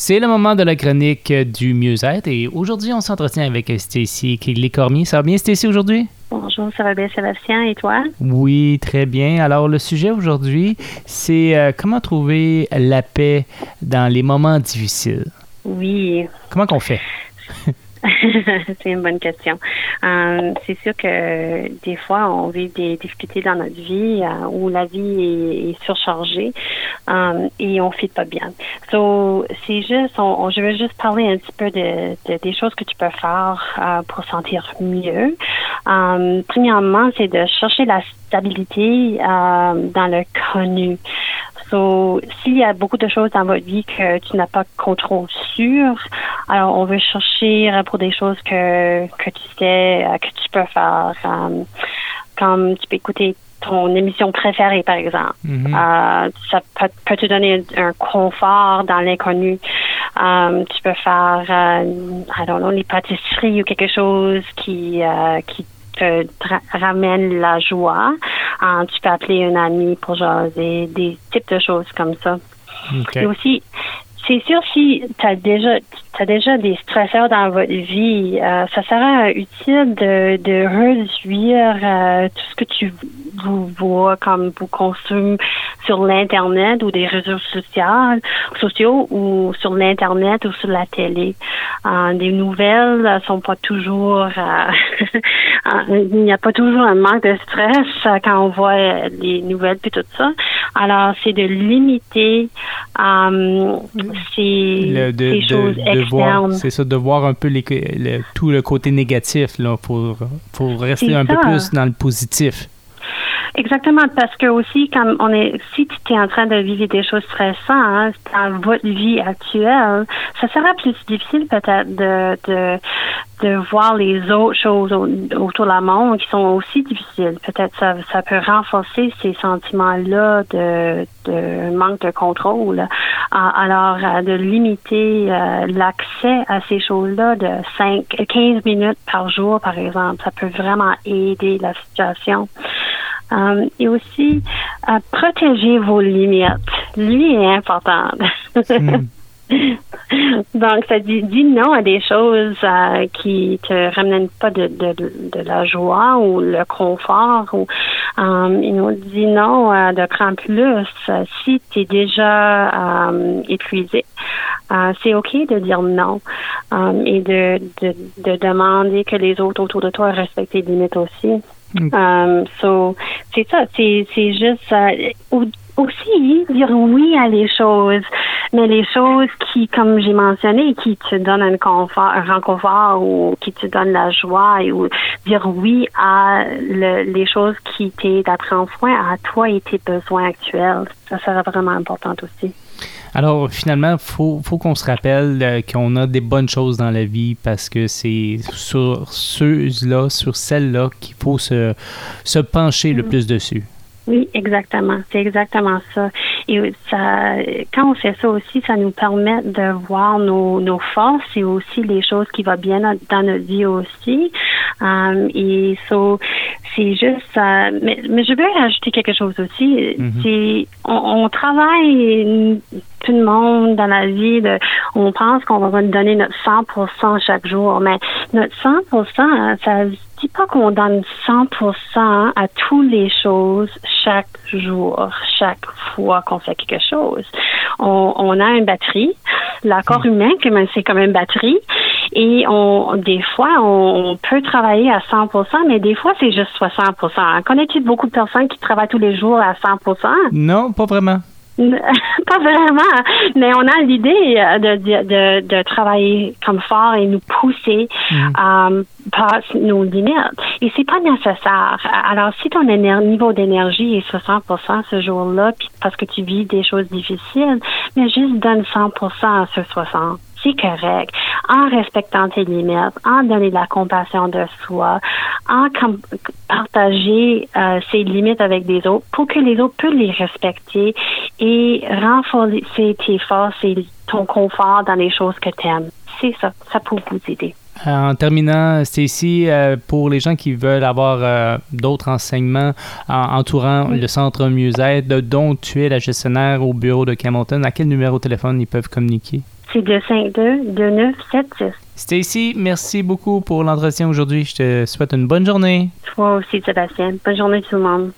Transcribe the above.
C'est le moment de la chronique du mieux-être et aujourd'hui, on s'entretient avec Stacy Kelly-Cormier. Ça va bien, Stacy, aujourd'hui? Bonjour, ça va bien, Sébastien, et toi? Oui, très bien. Alors, le sujet aujourd'hui, c'est euh, comment trouver la paix dans les moments difficiles? Oui. Comment qu'on fait? c'est une bonne question. Euh, c'est sûr que des fois, on vit des difficultés dans notre vie euh, où la vie est, surchargée euh, et on ne fit pas bien. So, c'est juste, je veux juste parler un petit peu de, des choses que tu peux faire pour sentir mieux. premièrement, c'est de chercher la stabilité dans le connu. So, s'il y a beaucoup de choses dans votre vie que tu n'as pas contrôle sur, alors on veut chercher pour des choses que, que tu sais, euh, que tu peux faire. Um, comme tu peux écouter ton émission préférée, par exemple. Mm-hmm. Euh, ça peut, te donner un, confort dans l'inconnu. Um, tu peux faire, euh, I don't know, les pâtisseries ou quelque chose qui, qui te ramène la joie. Tu peux appeler un ami pour jaser, des types de choses comme ça. Et aussi, c'est sûr si tu as déjà as déjà des stresseurs dans votre vie, euh, ça sera utile de, de réduire euh, tout ce que tu vous vois comme vous consommez sur l'internet ou des réseaux sociaux, sociaux ou sur l'internet ou sur la télé. Euh, des nouvelles sont pas toujours il n'y a pas toujours un manque de stress quand on voit les nouvelles puis tout ça. Alors c'est de limiter ces, ces choses c'est ça, de voir un peu les, tout le côté négatif là, pour, pour rester un peu plus dans le positif. Exactement, parce que aussi, quand on est, si tu es en train de vivre des choses stressantes dans votre vie actuelle, ça sera plus difficile peut-être de, de, de voir les autres choses autour de la monde qui sont aussi difficiles. Peut-être ça, ça peut renforcer ces sentiments-là de, de manque de contrôle. Alors, euh, de limiter euh, l'accès à ces choses-là de 5, 15 minutes par jour, par exemple, ça peut vraiment aider la situation. Euh, et aussi, protéger vos limites. Lui est important. Hmm. Donc, ça dit, dit, non à des choses euh, qui te ramènent pas de, de, de, la joie ou le confort. Ou, euh, il nous dit non euh, de plus. Si tu es déjà euh, épuisé, euh, c'est OK de dire non et de, de, de, demander que les autres autour de toi respectent tes limites aussi. Mm. so, c'est ça, c'est, juste aussi dire oui à les choses, mais les choses qui, comme j'ai mentionné, qui te donnent un confort, un réconfort ou qui te donnent la joie ou dire oui à les choses qui t'aident à prendre soin à toi et tes besoins actuels. Ça sera vraiment important aussi. Alors, finalement, il faut, faut qu'on se rappelle euh, qu'on a des bonnes choses dans la vie parce que c'est sur ceux-là, sur celles-là qu'il faut se, se pencher le mm. plus dessus. Oui, exactement. C'est exactement ça. Et ça, quand on fait ça aussi, ça nous permet de voir nos, nos forces et aussi les choses qui vont bien dans notre vie aussi. Um, et so, c'est juste, euh, mais, mais, je veux ajouter quelque chose aussi. Mm-hmm. C'est, on, on, travaille tout le monde dans la vie. De, on pense qu'on va donner notre 100% chaque jour, mais notre 100%, ça dis pas qu'on donne 100% à toutes les choses chaque jour, chaque fois qu'on fait quelque chose. On, on a une batterie. Le corps hmm. humain, c'est comme une batterie. Et on, des fois, on, peut travailler à 100%, mais des fois, c'est juste 60%. Connais-tu beaucoup de personnes qui travaillent tous les jours à 100%? Non, pas vraiment. pas vraiment, mais on a l'idée euh, de, de, de, travailler comme fort et nous pousser mm. euh, par nos limites. Et c'est pas nécessaire. Alors, si ton niveau d'énergie est 60% ce jour-là, parce que tu vis des choses difficiles, mais juste donne 100% à ce 60 c'est correct, en respectant tes limites, en donner de la compassion de soi, en partager euh, ses limites avec des autres pour que les autres puissent les respecter et renforcer tes forces et ton confort dans les choses que tu aimes. C'est ça, ça peut vous aider. Euh, en terminant, Stacy, euh, pour les gens qui veulent avoir d'autres enseignements entourant le centre mieux-être, dont tu es la gestionnaire au bureau de Camonton, à quel numéro de téléphone ils peuvent communiquer? C'est 252-2976. Stacy, merci beaucoup pour l'entretien aujourd'hui. Je te souhaite une bonne journée. Toi aussi, Sébastien. Bonne journée tout le monde.